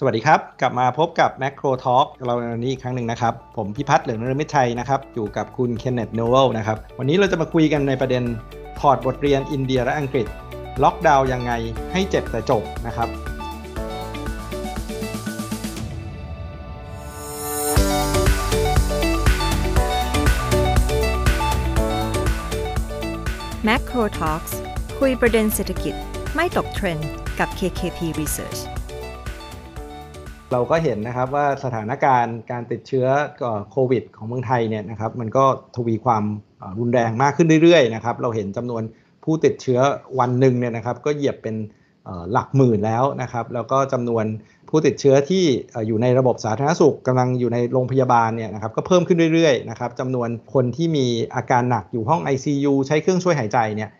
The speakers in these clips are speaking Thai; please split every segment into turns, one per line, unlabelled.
สวัสดีครับ กลับมาพบกับ Macro Talk เราในวันนี้อีกครั้งหนึ่งนะครับ ผมพิพัฒน์เหลืองนรมิตชัยนะครับ อยู่กับคุณเคนเนตโนเวลนะครับ วันนี้เราจะมาคุยกันในประเด็นถอดบทเรียนอินเดียและอังกฤษ ล็อกดาวน์ยังไงให้เจ็บแต่จบนะครับ
Macro Talks คุยประเด็นเศรษฐกิจไม่ตกเทรนด์กับ KKP Research
เราก็เห็นนะครับว่าสถานการณ์การติดเชื้อโควิด ของเมืองไทยเนี่ยนะครับมันก็ทวีความรุนแรงมากขึ้นเรื่อยๆนะครับเราเห็นจำนวนผู้ติดเชื้อวันหนึ่งเนี่ยนะครับก็เหยียบเป็นหลักหมื่นแล้วนะครับแล้วก็จำนวนผู้ติดเชื้อที่อยู่ในระบบสาธารณสุขกำลังอยู่ในโรงพยาบาลเนี่ยนะครับก็เพิ่มขึ้นเรื่อยๆนะครับจำนวนคนที่มีอาการหนักอยู่ห้อง ICU ใช้เครื่องช่วยหายใจเนี่ย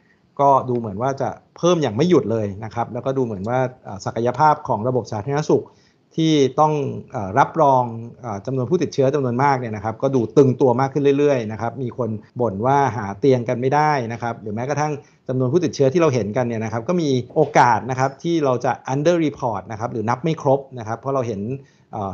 ก็ดูเหมือนว่าจะเพิ่มอย่างไม่หยุดเลยนะครับแล้วก็ดูเหมือนว่าศักยภาพของระบบสาธารณสุข ที่ต้องอรับรองอจำนวนผู้ติดเชื้อจำนวนมากเนี่ยนะครับ ก็ดูตึงตัวมากขึ้นเรื่อยๆนะครับมีคนบ่นว่าหาเตียงกันไม่ได้นะครับหรือแม้กระทั่งจำนวนผู้ติดเชื้อที่เราเห็นกันเนี่ยนะครับ ก็มีโอกาสนะครับที่เราจะ under report นะครับหรือนับไม่ครบนะครับ เพราะเราเห็น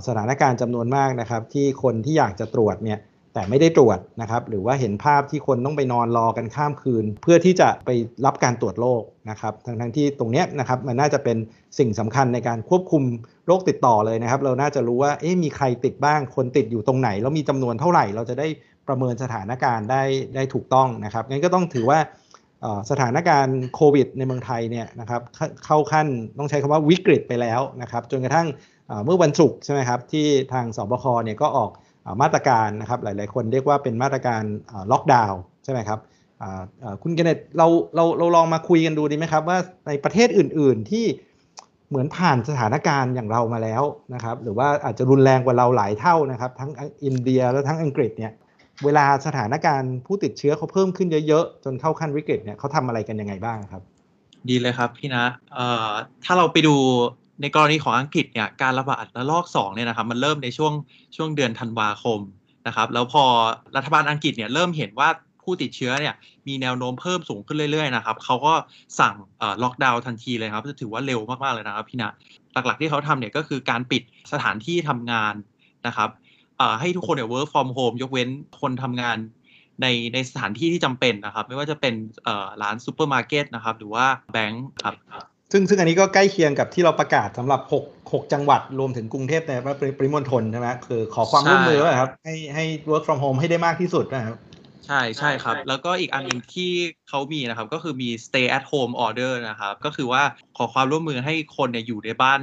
สถานการณ์จำนวนมากนะครับ ที่คนที่อยากจะตรวจเนี่ย แต่ไม่ได้ตรวจนะครับหรือว่าเห็นภาพที่คนต้องไปนอนรอกันข้ามคืน เพื่อที่จะไปรับการตรวจโรคนะครับทั้งทั้งที่ตรงนี้นะครับมันน่าจะเป็นสิ่งสำคัญในการควบคุมโรคติดต่อเลยนะครับ เราน่าจะรู้ว่าเอ๊ะมีใครติดบ้าง คนติดอยู่ตรงไหน แล้วมีจำนวนเท่าไหร่ เราจะได้ประเมินสถานการณ์ได้ได้ถูกต้องนะครับงั้นก็ต้องถือว่าสถานการณ์โควิดในเมืองไทยเนี่ยนะครับเข้าขั้นต้องใช้คำว่าวิกฤตไปแล้วนะครับจนกระทั่งเมื่อวันศุกร์ใช่ไหมครับที่ทางสบคเนี่ยก็ออก มาตรการนะครับหลาย ๆ คนเรียกว่าเป็นมาตรการล็อกดาวน์ใช่ไหมครับคุณเกเนตเราเราเราลองมาคุยกันดูดีไหมครับ ว่าในประเทศอื่น ๆ ที่เหมือนผ่านสถานการณ์อย่างเรามาแล้วนะครับ หรือว่าอาจจะรุนแรงกว่าเราหลายเท่านะครับ ทั้งอินเดียและทั้งอังกฤษเนี่ยเวลาสถานการณ์ผู้ติดเชื้อเขาเพิ่มขึ้นเยอะๆ จนเข้าขั้นวิกฤตเนี่ยเขาทำอะไรกันยังไงบ้างครับ
ดีเลยครับพี่นะถ้าเราไปดู ในกรณีของอังกฤษเนี่ยการระบาดระลอก2เนี่ยนะครับมันเริ่มในช่วงช่วงเดือนธันวาคมนะครับแล้วพอรัฐบาลอังกฤษเนี่ยเริ่มเห็นว่าผู้ติดเชื้อเนี่ยมีแนวโน้มเพิ่มสูงขึ้นเรื่อยๆนะครับเขาก็สั่งล็อกดาวน์ทันทีเลยครับจะถือว่าเร็วมากๆเลยนะครับพี่นะหลักๆที่เขาทำเนี่ยก็คือการปิดสถานที่ทำงานนะครับให้ทุกคนเนี่ย work from home ยกเว้นคนทำงานในในสถานที่ที่จำเป็นนะครับ ไม่ว่าจะเป็นร้านซูเปอร์มาร์เก็ตนะครับ หรือว่าแบงก์ครับ
ซึ่งซึ่งอันนี้ก็ใกล้เคียงกับที่เราประกาศสำหรับ 6 6 จังหวัดรวมถึงกรุงเทพในปริมณฑลใช่ไหมคือขอความร่วมมือนะครับ ให้ให้ work from home ให้ได้มากที่สุดนะครับ
ใช่ใช่ครับ แล้วก็อีกอันหนึ่งที่เขามีนะครับ ก็คือมี stay at home order นะครับ ก็คือว่าขอความร่วมมือให้คนเนี่ยอยู่ในบ้าน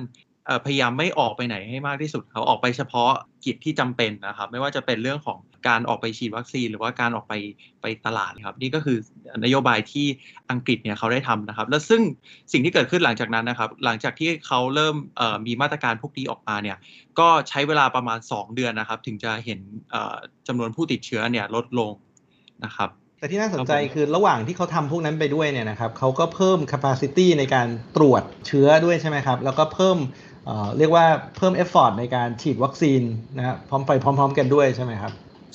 พยายามไม่ออกไปไหนให้มากที่สุดเขาออกไปเฉพาะกิจที่จำเป็นนะครับ ไม่ว่าจะเป็นเรื่องของการออกไปฉีดวัคซีน หรือว่าการออกไปไปตลาดครับ นี่ก็คือนโยบายที่อังกฤษเนี่ยเขาได้ทำนะครับ แล้วซึ่งสิ่งที่เกิดขึ้นหลังจากนั้นนะครับ หลังจากที่เขาเริ่มมีมาตรการพวกนี้ออกมาเนี่ยก็ใช้เวลาประมาณ 2 เดือนนะครับ ถึงจะเห็นจำนวนผู้ติดเชื้อเนี่ยลดลงนะครับ
แต่ที่น่าสนใจคือระหว่างที่เขาทำพวกนั้นไปด้วยเนี่ยนะครับเขาก็เพิ่ม capacity ในการตรวจเชื้อด้วยใช่ไหมครับ แล้วก็เพิ่มเรียกว่าเพิ่ม effort ในการฉีดวัคซีนนะครับพร้อมไปพร้อม ๆ กันด้วยใช่ไหมครับ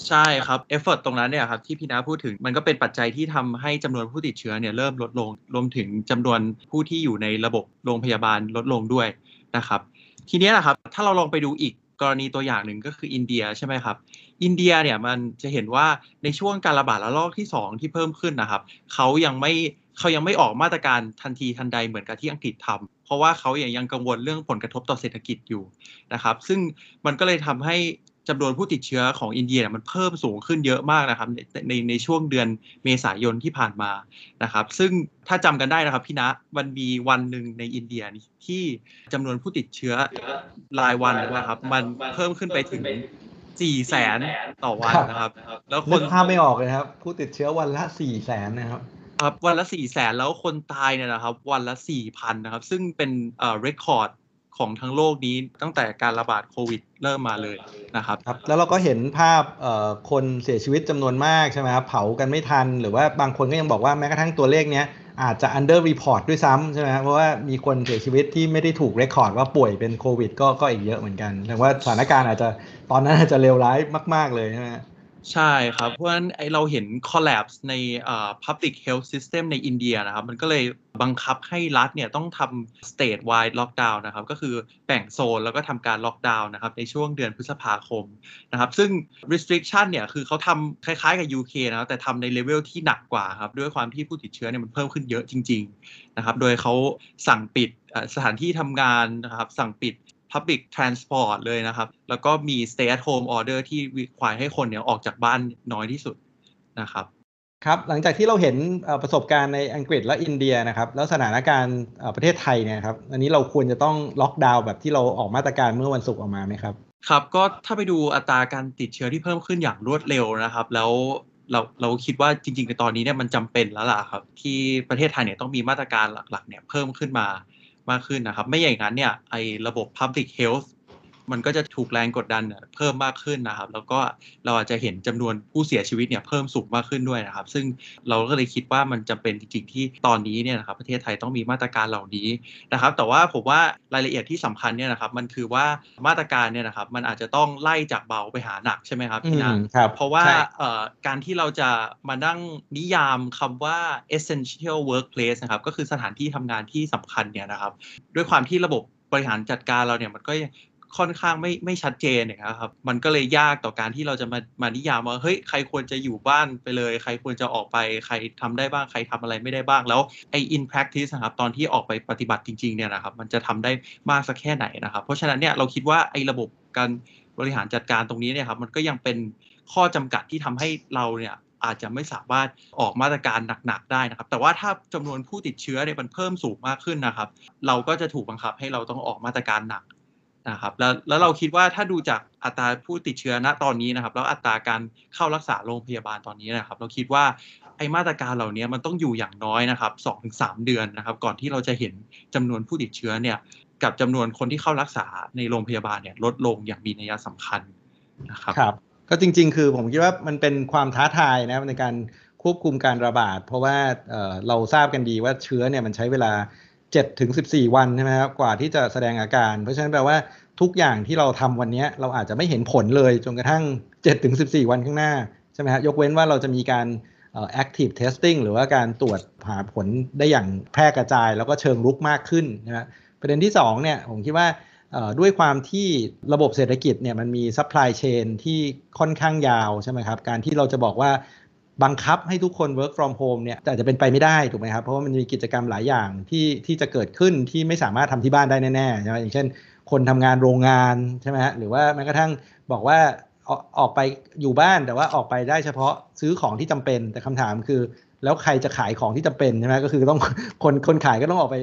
ใช่ครับ effort ตรงนั้นเนี่ยครับที่พี่นาพูดถึงมันก็เป็นปัจจัยที่ทำให้จำนวนผู้ติดเชื้อเนี่ยเริ่มลดลงรวมถึงจำนวนผู้ที่อยู่ในระบบโรงพยาบาลลดลงด้วยนะครับ ทีนี้นะครับถ้าเราลองไปดูอีก กรณีตัวอย่างหนึ่งก็คืออินเดียใช่ไหมครับ อินเดียเนี่ยมันจะเห็นว่าในช่วงการระบาดระลอกที่ 2 ที่เพิ่มขึ้นนะครับเขายังไม่เขายังไม่ออกมาตรการทันทีทันใดเหมือนกับที่อังกฤษทำเพราะว่าเขายัยังกังวลเรื่องผลกระทบต่อเศรษฐกิจอยู่นะครับ ซึ่งมันก็เลยทำให้ จำนวนผู้ติดเชื้อของอินเดียมันเพิ่มสูงขึ้นเยอะมากนะครับในในในช่วงเดือนเมษายนที่ผ่านมานะครับ ซึ่งถ้าจำกันได้นะครับพี่ณมันมีวันหนึ่งในอินเดียที่จำนวนผู้ติดเชื้อรายวันนะครับ มันเพิ่มขึ้นไปถึงสี่แสนต่อวันนะครับ
แล้วคนภาพไม่ออกเลยครับ ผู้ติดเชื้อวันละสี่แสนนะครับ
ครับวันละสี่แสนแล้วคนตายเนี่ยนะครับ วันละสี่พันนะครับ ซึ่งเป็นเอ่อเรคคอร์ด ของทั้งโลกนี้ตั้งแต่การระบาดโควิดเริ่มมาเลยนะครับ
ครับ แล้วเราก็เห็นภาพคนเสียชีวิตจำนวนมากใช่ไหมครับเผากันไม่ทัน หรือว่าบางคนก็ยังบอกว่าแม้กระทั่งตัวเลขเนี้ยอาจจะ under report ด้วยซ้ำใช่ไหมครับเพราะว่ามีคนเสียชีวิตที่ไม่ได้ถูกเรคคอร์ดว่าป่วยเป็นโควิด ก็ก็อีกเยอะเหมือนกันแต่ว่าสถานการณ์อาจจะตอนนั้นอาจจะเลวร้ายมาก ๆเลยใช่ไหม
ใช่ครับ เพราะฉะนั้นไอเราเห็น collapse ใน public health system ในอินเดียนะครับ มันก็เลยบังคับให้รัฐเนี่ยต้องทำ state wide lockdown นะครับ ก็คือแบ่งโซนแล้วก็ทำการ lockdown นะครับ ในช่วงเดือนพฤษภาคมนะครับ ซึ่ง restriction เนี่ย คือเขาทำคล้ายๆกับ UK นะครับแต่ทำในเลเวลที่หนักกว่าครับ ด้วยความที่ผู้ติดเชื้อเนี่ยมันเพิ่มขึ้นเยอะจริง ๆ นะครับ โดยเขาสั่งปิดสถานที่ทำงานนะครับ สั่งปิด Public Transport เลยนะครับ แล้วก็มี Stay at Home Order ที่ควายให้คนเนี่ยออกจากบ้านน้อยที่สุดนะครับ
ครับหลังจากที่เราเห็นประสบการณ์ในอังกฤษและอินเดียนะครับ แล้วสถานการณ์ประเทศไทยเนี่ยครับอันนี้เราควรจะต้องล็อกดาวน์แบบที่เราออกมาตรการเมื่อวันศุกร์ออกมาไหมครับ
ครับก็ถ้าไปดูอัตราการติดเชื้อที่เพิ่มขึ้นอย่างรวดเร็วนะครับ แล้วเราเราคิดว่าจริง ๆ ในตอนนี้เนี่ยมันจำเป็นแล้วล่ะครับ ที่ประเทศไทยเนี่ยต้องมีมาตรการหลักๆเนี่ยเพิ่มขึ้นมา มากขึ้นนะครับ ไม่อย่างนั้นเนี่ยไอ้ระบบ Public Health มันก็จะถูกแรงกดดันเพิ่มมากขึ้นนะครับ แล้วก็เราอาจจะเห็นจำนวนผู้เสียชีวิตเนี่ยเพิ่มสูงมากขึ้นด้วยนะครับ ซึ่งเราก็เลยคิดว่ามันจำเป็นจริงๆที่ตอนนี้เนี่ยนะครับประเทศไทยต้องมีมาตรการเหล่านี้นะครับ แต่ว่าผมว่ารายละเอียดที่สำคัญเนี่ยนะครับมันคือว่ามาตรการเนี่ยนะครับมันอาจจะต้องไล่จากเบาไปหาหนักใช่ไหมครับพี่นะเพราะว่าการที่เราจะมานั่งนิยามคำว่า essential workplace นะครับก็คือสถานที่ทำงานที่สำคัญเนี่ยนะครับ ด้วยความที่ระบบบริหารจัดการเราเนี่ยมันก็ ค่อนข้างไม่ไม่ชัดเจนนะครับ มันก็เลยยากต่อการที่เราจะมามานิยามว่าเฮ้ยใครควรจะอยู่บ้านไปเลย ใครควรจะออกไปใครทำได้บ้างใครทำอะไรไม่ได้บ้างแล้วไอ้ in practice นะครับตอนที่ออกไปปฏิบัติจริงๆเนี่ยนะครับมันจะทำได้มากสักแค่ไหนนะครับ เพราะฉะนั้นเนี่ยเราคิดว่าไอ้ระบบการบริหารจัดการตรงนี้เนี่ยครับมันก็ยังเป็นข้อจำกัดที่ทำให้เราเนี่ยอาจจะไม่สามารถออกมาตรการหนักๆได้นะครับ แต่ว่าถ้าจำนวนผู้ติดเชื้อเนี่ยมันเพิ่มสูงมากขึ้นนะครับ เราก็จะถูกบังคับให้เราต้องออกมาตรการหนัก นะครับแล้วแล้วเราคิดว่าถ้าดูจากอัตราผู้ติดเชื้อณตอนนี้นะครับ แล้วอัตราการเข้ารักษาโรงพยาบาลตอนนี้นะครับ เราคิดว่าไอมาตรการเหล่านี้มันต้องอยู่อย่างน้อยนะครับสองถึงสามเดือนนะครับ ก่อนที่เราจะเห็นจำนวนผู้ติดเชื้อเนี่ยกับจำนวนคนที่เข้ารักษาในโรงพยาบาลเนี่ยลดลงอย่างมีนัยสำคัญนะครับ
ครับ ก็จริง ๆ คือผมคิดว่ามันเป็นความท้าทายนะในการควบคุมการระบาด เพราะว่าเราทราบกันดีว่าเชื้อเนี่ยมันใช้เวลา 7ถึง14 วันใช่ไหมครับกว่าที่จะแสดงอาการ เพราะฉะนั้นแปลว่าทุกอย่างที่เราทำวันนี้เราอาจจะไม่เห็นผลเลยจนกระทั่ง7ถึง14 วันข้างหน้าใช่ไหมครับยกเว้นว่าเราจะมีการ active testing หรือว่าการตรวจหาผลได้อย่างแพร่กระจาย แล้วก็เชิงลุกมากขึ้นนะประเด็นที่2เนี่ยผมคิดว่าด้วยความที่ระบบเศรษฐกิจเนี่ยมันมี supply chain ที่ค่อนข้างยาวใช่ไหมครับ การที่เราจะบอกว่า บังคับให้ทุกคน work from home เนี่ยแทบจะเป็นไปไม่ได้ถูกไหมครับ เพราะว่ามันมีกิจกรรมหลายอย่างที่ที่จะเกิดขึ้นที่ไม่สามารถทำที่บ้านได้แน่ๆใช่ไหมอย่างเช่น คนทำงานโรงงานใช่ไหมฮะหรือว่าแม้กระทั่งบอกว่าออกไปอยู่บ้านแต่ว่าออกไปได้เฉพาะซื้อของที่จำเป็นแต่คำถามคือ แล้วใครจะขายของที่จำเป็นใช่ไหมก็คือต้องคนคนขายก็ต้องออกไป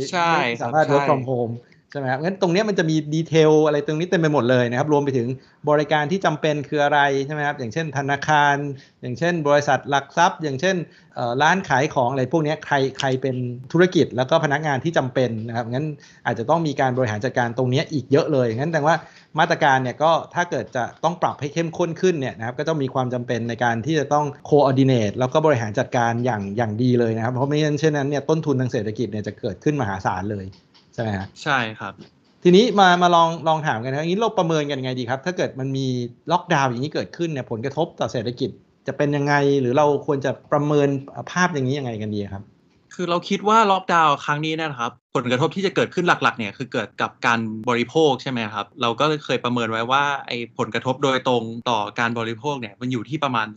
สามารถ work from home ใช่ไหมครับงั้นตรงนี้มันจะมีดีเทลอะไรตรงนี้เต็มไปหมดเลยนะครับ รวมไปถึงบริการที่จำเป็นคืออะไรใช่ไหมครับ อย่างเช่นธนาคาร อย่างเช่น บริษัทหลักทรัพย์ อย่างเช่นร้านขายของอะไรพวกนี้ใครใครเป็นธุรกิจแล้วก็พนักงานที่จำเป็นนะครับ งั้นอาจจะต้องมีการบริหารจัดการตรงนี้อีกเยอะเลย งั้นแต่ว่ามาตรการเนี่ยก็ถ้าเกิดจะต้องปรับให้เข้มข้นขึ้นเนี่ยนะครับก็ต้องมีความจำเป็นในการที่จะต้องโคออดิเนตแล้วก็บริหารจัดการอย่างอย่างดีเลยนะครับ เพราะไม่งั้นเช่นนั้นเนี่ยต้นทุนทางเศรษฐกิจเนี่ยจะเกิดขึ้นมหาศาลเลย ใช่ไหมครับ
ใช่ครับ
ทีนี้มามาลองลองถามกันนะอย่างนี้เราประเมินกันยังไงดีครับ ถ้าเกิดมันมีล็อกดาวน์อย่างนี้เกิดขึ้นเนี่ยผลกระทบต่อเศรษฐกิจจะเป็นยังไงหรือเราควรจะประเมินภาพอย่างนี้ยังไงกันดีครับ
คือเราคิดว่าล็อกดาวน์ครั้งนี้นะครับ ผลกระทบที่จะเกิดขึ้นหลักๆเนี่ยคือเกิดกับการบริโภคใช่ไหมครับ เราก็เคยประเมินไว้ว่าไอ้ผลกระทบโดยตรงต่อการบริโภคเนี่ยมันอยู่ที่ประมาณ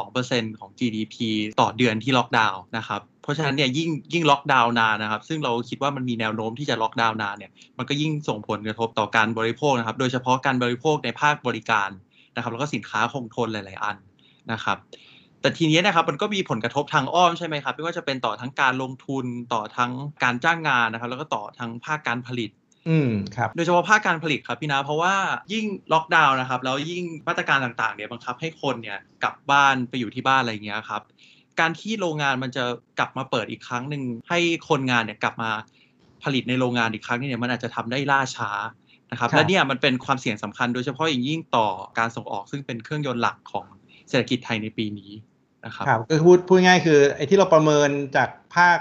0.2%ของ GDP ต่อเดือนที่ล็อกดาวน์นะครับ เพราะฉะนั้นเนี่ยยิ่งยิ่งล็อกดาวน์นานนะครับ ซึ่งเราคิดว่ามันมีแนวโน้มที่จะล็อกดาวน์นานเนี่ยมันก็ยิ่งส่งผลกระทบต่อการบริโภคนะครับ โดยเฉพาะการบริโภคในภาคบริการนะครับ แล้วก็สินค้าคงทนหลาย ๆ อันนะครับ แต่ทีนี้นะครับมันก็มีผลกระทบทางอ้อมใช่ไหมครับไม่ว่าจะเป็นต่อทั้งการลงทุนต่อทั้งการจ้างงานนะครับ แล้วก็ต่อทั้งภาคการผลิต
อืมครับ
โดยเฉพาะภาคการผลิตครับพี่นาเพราะว่ายิ่งล็อกดาวน์นะครับแล้วยิ่งมาตรการต่างๆเนี่ยบังคับให้คนเนี่ยกลับบ้านไปอยู่ที่บ้านอะไรเงี้ยครับ การที่โรงงานมันจะกลับมาเปิดอีกครั้งหนึ่งให้คนงานเนี่ยกลับมาผลิตในโรงงานอีกครั้งนี้เนี่ยมันอาจจะทำได้ล่าช้านะครับและเนี่ยมันเป็นความเสี่ยงสำคัญโดยเฉพาะอย่างยิ่งต่อการส่งออกซึ่งเป็นเครื่องยนต์หลักของเศรษฐกิจไทยในปีนี้นะครับ
ครับก็พูดพูดง่ายคือไอ้ที่เราประเมินจากภาค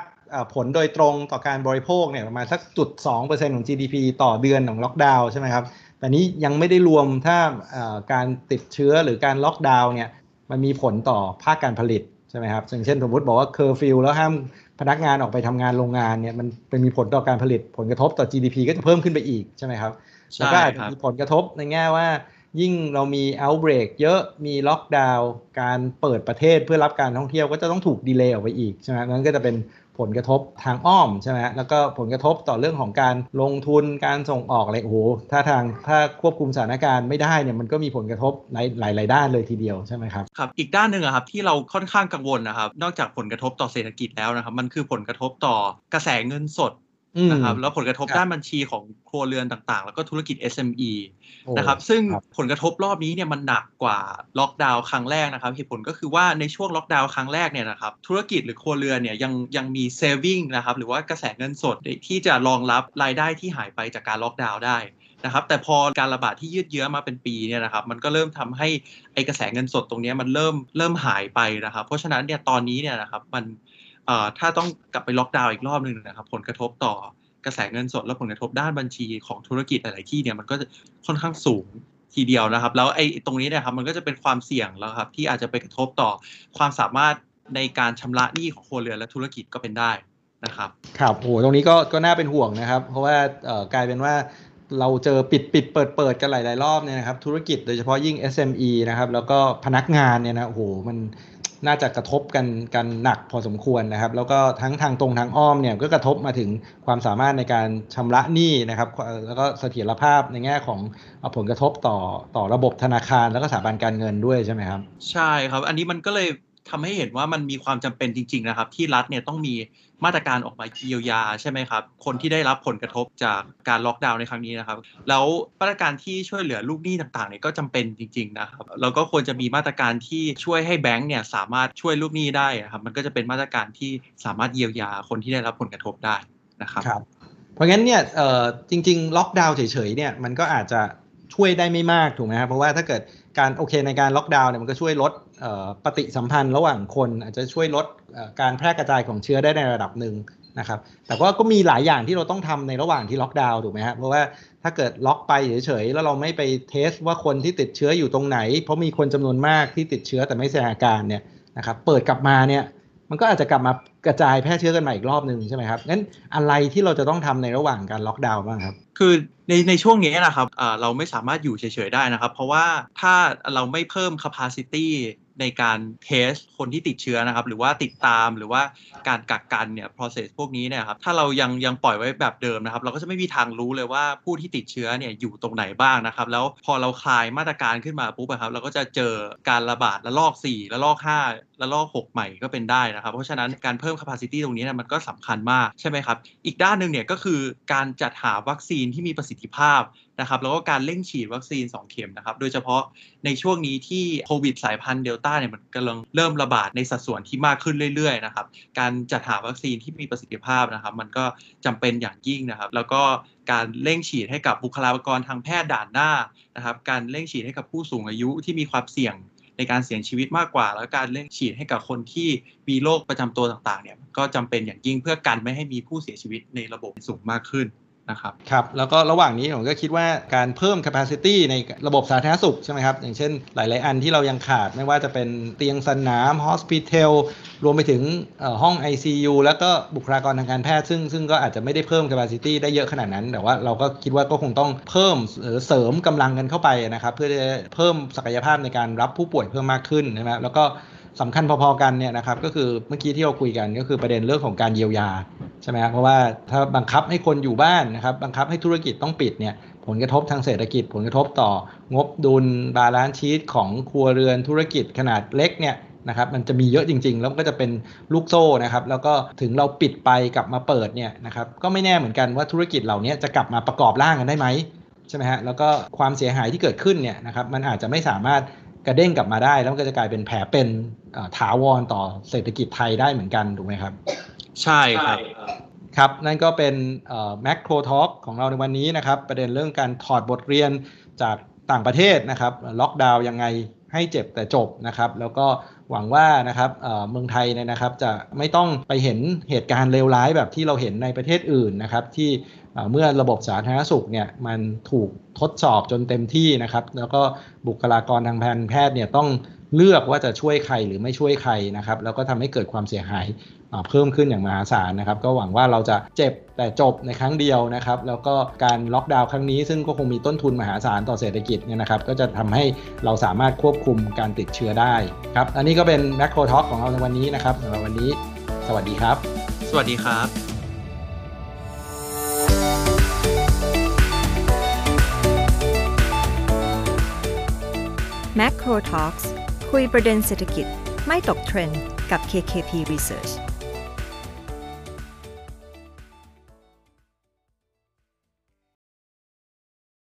ผลโดยตรงต่อการบริโภคเนี่ยประมาณสักจุดสองเปอร์เซ็นต์ของ GDP ต่อเดือนของล็อกดาวน์ใช่ไหมครับแต่นี้ยังไม่ได้รวมถ้าการติดเชื้อหรือการล็อกดาวน์เนี่ยมันมีผลต่อภาคการผลิตใช่ไหมครับอย่างเช่นสมมติบอกว่าเคอร์ฟิวแล้วห้ามพนักงานออกไปทำงานโรงงานเนี่ยมันเป็นมีผลต่อการผลิตผลกระทบต่อ GDP ก็จะเพิ่มขึ้นไปอีกใช่ไหมครับแล้วก็อาจจะมีผลกระทบในแง่ว่า ยิ่งเรามี outbreak เยอะมีล็อกดาวน์การเปิดประเทศเพื่อรับการท่องเที่ยวก็จะต้องถูก delay ออกไปอีกใช่ไหมนั้นก็จะเป็น ผลกระทบทางอ้อมใช่ไหมแล้วก็ผลกระทบต่อเรื่องของการลงทุนการส่งออกอะไรโอ้โหถ้าทางถ้าควบคุมสถานการณ์ไม่ได้เนี่ยมันก็มีผลกระทบหลายหลายด้านเลยทีเดียวใช่ไหมครับ
ครับอีกด้านหนึ่งอะครับที่เราค่อนข้างกังวลนะครับ นอกจากผลกระทบต่อเศรษฐกิจแล้วนะครับ มันคือผลกระทบต่อกระแสเงินสด นะครับแล้วผลกระทบด้านบัญชีของครัวเรือนต่างๆ แล้วก็ธุรกิจ SME นะครับซึ่งผลกระทบรอบนี้เนี่ยมันหนักกว่าล็อกดาวน์ครั้งแรกนะครับเหตุผลก็คือว่าในช่วงล็อกดาวน์ครั้งแรกเนี่ยนะครับธุรกิจหรือครัวเรือนเนี่ยยังยังมี saving นะครับหรือว่ากระแสเงินสดที่จะรองรับรายได้ที่หายไปจากการล็อกดาวน์ได้นะครับแต่พอการระบาดที่ยืดเยื้อมาเป็นปีเนี่ยนะครับมันก็เริ่มทำให้ไอกระแสเงินสดตรงนี้มันเริ่มเริ่มหายไปนะครับ เพราะฉะนั้นเนี่ยตอนนี้เนี่ยนะครับมันเอ่อ ถ้าต้องกลับไปล็อกดาวน์อีกรอบหนึ่งนะครับ ผลกระทบต่อกระแสเงินสดและผลกระทบด้านบัญชีของธุรกิจหลาย ๆ ที่เนี่ยมันก็จะค่อนข้างสูงทีเดียวนะครับ แล้วไอ้ตรงนี้นี่ยครับมันก็จะเป็นความเสี่ยงแล้วครับ ที่อาจจะไปกระทบต่อความสามารถในการชำระหนี้ของครัวเรือนและธุรกิจก็เป็นได้นะครับ
ครับโอ้ตรงนี้ก็ก็น่าเป็นห่วงนะครับ เพราะว่าเอ่อกลายเป็นว่าเราเจอปิดปิดเปิดเปิดกันหลาย ๆ รอบเนี่ยนะครับ ธุรกิจโดยเฉพาะยิ่ง SME นะครับ แล้วก็พนักงานเนี่ยนะโอ้โหมัน น่าจะกระทบกันกันหนักพอสมควรนะครับ แล้วก็ทั้งทางตรงทางอ้อมเนี่ยก็กระทบมาถึงความสามารถในการชำระหนี้นะครับ แล้วก็เสถียรภาพในแง่ของผลกระทบต่อต่อระบบธนาคารแล้วก็สถาบันการเงินด้วยใช่ไหมครับ
ใช่ครับ อันนี้มันก็เลย ทำให้เห็นว่ามันมีความจำเป็นจริง ๆ นะครับ ที่รัฐเนี่ยต้องมีมาตรการออกมาเยียวยาใช่ไหมครับ คนที่ได้รับผลกระทบจากการล็อกดาวน์ในครั้งนี้นะครับ แล้วมาตรการที่ช่วยเหลือลูกหนี้ต่างๆเนี่ยก็จำเป็นจริง ๆ นะครับแล้วก็ควรจะมีมาตรการที่ช่วยให้แบงก์เนี่ยสามารถช่วยลูกหนี้ได้ครับมันก็จะเป็นมาตรการที่สามารถเยียวยาคนที่ได้รับผลกระทบได้นะครับ
ครับ เพราะงั้นเนี่ยจริง ๆ ล็อกดาวน์เฉยๆเนี่ยมันก็อาจจะช่วยได้ไม่มากถูกไหมครับเพราะว่าถ้าเกิดการโอเคในการล็อกดาวน์เนี่ยมันก็ช่วยลด ปฏิสัมพันธ์ระหว่างคน อาจจะช่วยลดการแพร่กระจายของเชื้อได้ในระดับหนึ่งนะครับ แต่ว่าก็มีหลายอย่างที่เราต้องทำในระหว่างที่ล็อกดาวน์ถูกไหมครับเพราะว่าถ้าเกิดล็อกไปเฉยๆ แล้วเราไม่ไปเทสว่าคนที่ติดเชื้ออยู่ตรงไหน เพราะมีคนจำนวนมากที่ติดเชื้อแต่ไม่แสดงอาการเนี่ยนะครับ เปิดกลับมาเนี่ยมันก็อาจจะกลับมากระจายแพร่เชื้อกันใหม่อีกรอบหนึ่งใช่ไหมครับงั้นอะไรที่เราจะต้องทำในระหว่างการล็อกดาวน์บ้างครับ
คือในในช่วงนี้นะครับเราไม่สามารถอยู่เฉยๆได้นะครับ เพราะว่าถ้าเราไม่เพิ่ม capacity ในการเทสคนที่ติดเชื้อนะครับ หรือว่าติดตามหรือว่าการกักกันเนี่ย process พวกนี้เนี่ยครับถ้าเรายังยังปล่อยไว้แบบเดิมนะครับ เราก็จะไม่มีทางรู้เลยว่าผู้ที่ติดเชื้อเนี่ยอยู่ตรงไหนบ้างนะครับ แล้วพอเราคลายมาตรการขึ้นมาปุ๊บครับเราก็จะเจอการระบาดระลอก 4 ระลอก 5 ระลอก 6 ใหม่ก็เป็นได้นะครับ เพราะฉะนั้นการเพิ่ม capacity ตรงนี้เนี่ยมันก็สำคัญมากใช่ไหมครับ อีกด้านหนึ่งเนี่ยก็คือการจัดหาวัคซีนที่มีประสิทธิภาพ นะครับแล้วก็การเร่งฉีดวัคซีน 2 เข็มนะครับโดยเฉพาะในช่วงนี้ที่โควิดสายพันธุ์เดลต้าเนี่ยมันกำลังเริ่มระบาดในสัดส่วนที่มากขึ้นเรื่อยๆนะครับการจัดหาวัคซีนที่มีประสิทธิภาพนะครับ มันก็จำเป็นอย่างยิ่งนะครับ แล้วก็การเร่งฉีดให้กับบุคลากรทางแพทย์ด่านหน้านะครับ การเร่งฉีดให้กับผู้สูงอายุที่มีความเสี่ยงในการเสี่ยงชีวิตมากกว่า แล้วการเร่งฉีดให้กับคนที่มีโรคประจำตัวต่างๆเนี่ยก็จำเป็นอย่างยิ่งเพื่อกันไม่ให้มีผู้เสียชีวิตในระบบสูงมากขึ้น นะครับ
ครับแล้วก็ระหว่างนี้ผมก็คิดว่าการเพิ่ม capacity ในระบบสาธารณสุขใช่ไหมครับ อย่างเช่นหลาย ๆ อันที่เรายังขาดไม่ว่าจะเป็นเตียงสนาม hospital รวมไปถึงห้อง ICU แล้วก็บุคลากรทางการแพทย์ซึ่งซึ่งก็อาจจะไม่ได้เพิ่ม capacity ได้เยอะขนาดนั้น แต่ว่าเราก็คิดว่าก็คงต้องเพิ่มเสริมกำลังกันเข้าไปนะครับ เพื่อจะเพิ่มศักยภาพในการรับผู้ป่วยเพิ่มมากขึ้นนะครับแล้วก็ สำคัญพอๆกันเนี่ยนะครับก็คือเมื่อกี้ที่เราคุยกันก็คือประเด็นเรื่องของการเยียวยาใช่ไหมครับเพราะว่าถ้าบังคับให้คนอยู่บ้านนะครับบังคับให้ธุรกิจต้องปิดเนี่ยผลกระทบทางเศรษฐกิจ ผลกระทบต่องบดุล balance sheet ของครัวเรือนธุรกิจขนาดเล็กเนี่ยนะครับมันจะมีเยอะจริง ๆ แล้วก็จะเป็นลูกโซ่นะครับแล้วก็ถึงเราปิดไปกลับมาเปิดเนี่ยนะครับก็ไม่แน่เหมือนกันว่าธุรกิจเหล่านี้จะกลับมาประกอบร่างกันได้ไหมใช่ไหมฮะแล้วก็ความเสียหายที่เกิดขึ้นเนี่ยนะครับมันอาจจะไม่สามารถ กระเด้งกลับมาได้ แล้วก็จะกลายเป็นแผลเป็นถาวรต่อเศรษฐกิจไทยได้เหมือนกันถูกไหมครับ
ใช่ครับ
ครับ นั่นก็เป็นแมคโครทอ l k ของเราในวันนี้นะครับ ประเด็นเรื่องการถอดบทเรียนจากต่างประเทศนะครับล็อกดาวน์ยังไงให้เจ็บแต่จบนะครับ แล้วก็หวังว่านะครับเมืองไทยเนี่ยนะครับจะไม่ต้องไปเห็นเหตุการณ์เลวร้ายแบบที่เราเห็นในประเทศอื่นนะครับ ที่ เมื่อระบบสาธารณสุขเนี่ยมันถูกทดสอบจนเต็มที่นะครับ แล้วก็บุคลากรทางการแพทย์เนี่ยต้องเลือกว่าจะช่วยใครหรือไม่ช่วยใครนะครับ แล้วก็ทำให้เกิดความเสียหายเพิ่มขึ้นอย่างมหาศาลนะครับ ก็หวังว่าเราจะเจ็บแต่จบในครั้งเดียวนะครับ แล้วก็การล็อกดาวน์ครั้งนี้ซึ่งก็คงมีต้นทุนมหาศาลต่อเศรษฐกิจเนี่ยนะครับ ก็จะทำให้เราสามารถควบคุมการติดเชื้อได้ครับ อันนี้ก็เป็นแม c โครท็อกของเราในวันนี้นะครับสำหรับวันนี้ สวัสดีครับ
สวัสดีครับ
Macro Talks คุยประเด็นเศรษฐกิจไม่ตกเทรนด์กับ KKP Research